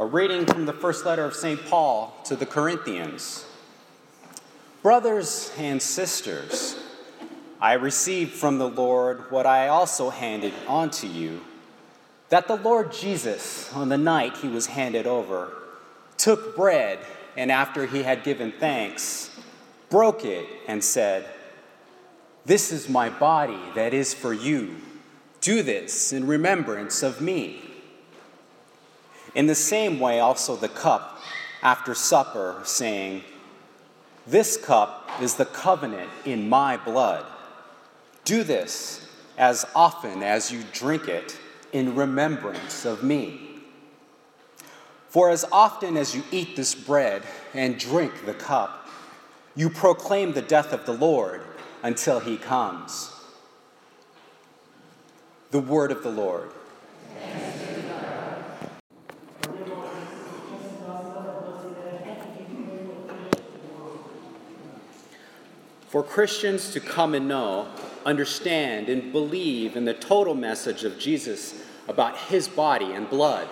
A reading from the first letter of St. Paul to the Corinthians. Brothers and sisters, I received from the Lord what I also handed on to you that the Lord Jesus, on the night he was handed over, took bread and after he had given thanks, broke it and said, This is my body that is for you. Do this in remembrance of me. In the same way, also the cup after supper, saying, This cup is the covenant in my blood. Do this as often as you drink it in remembrance of me. For as often as you eat this bread and drink the cup, you proclaim the death of the Lord until he comes. The word of the Lord. For Christians to come and know, understand, and believe in the total message of Jesus about his body and blood.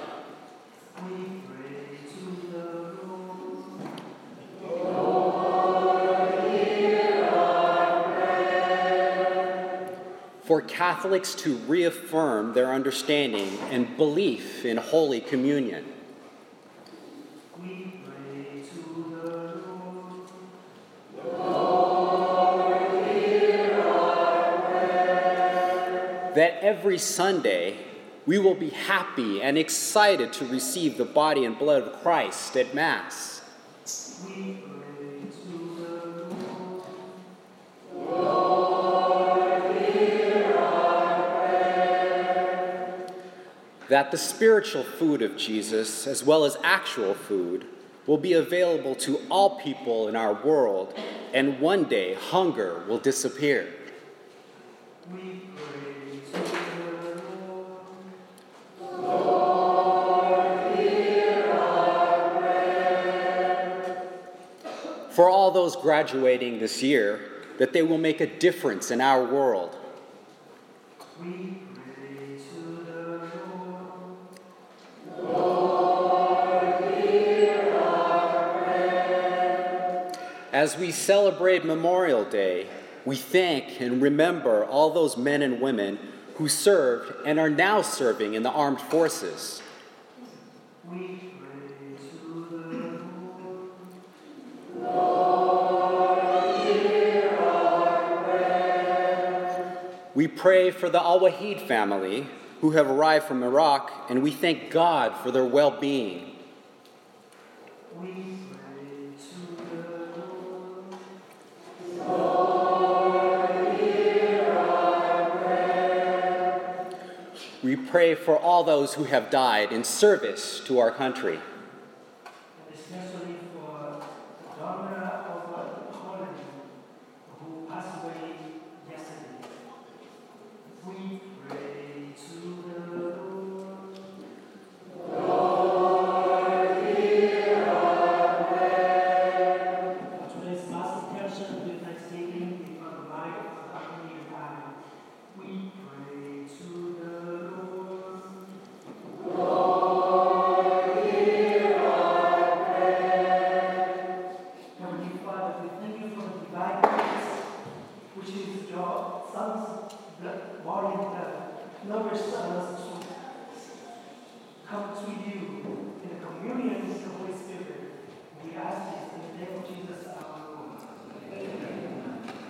For Catholics to reaffirm their understanding and belief in Holy Communion. That every Sunday we will be happy and excited to receive the body and blood of Christ at Mass. That the spiritual food of Jesus, as well as actual food, will be available to all people in our world, and one day hunger will disappear. For all those graduating this year that they will make a difference in our world. As we celebrate Memorial Day, we thank and remember all those men and women who served and are now serving in the armed forces. We We pray for the Al Wahid family who have arrived from Iraq, and we thank God for their well being. We pray for all those who have died in service to our country. your son's blood, warring blood, nourish us to come to you.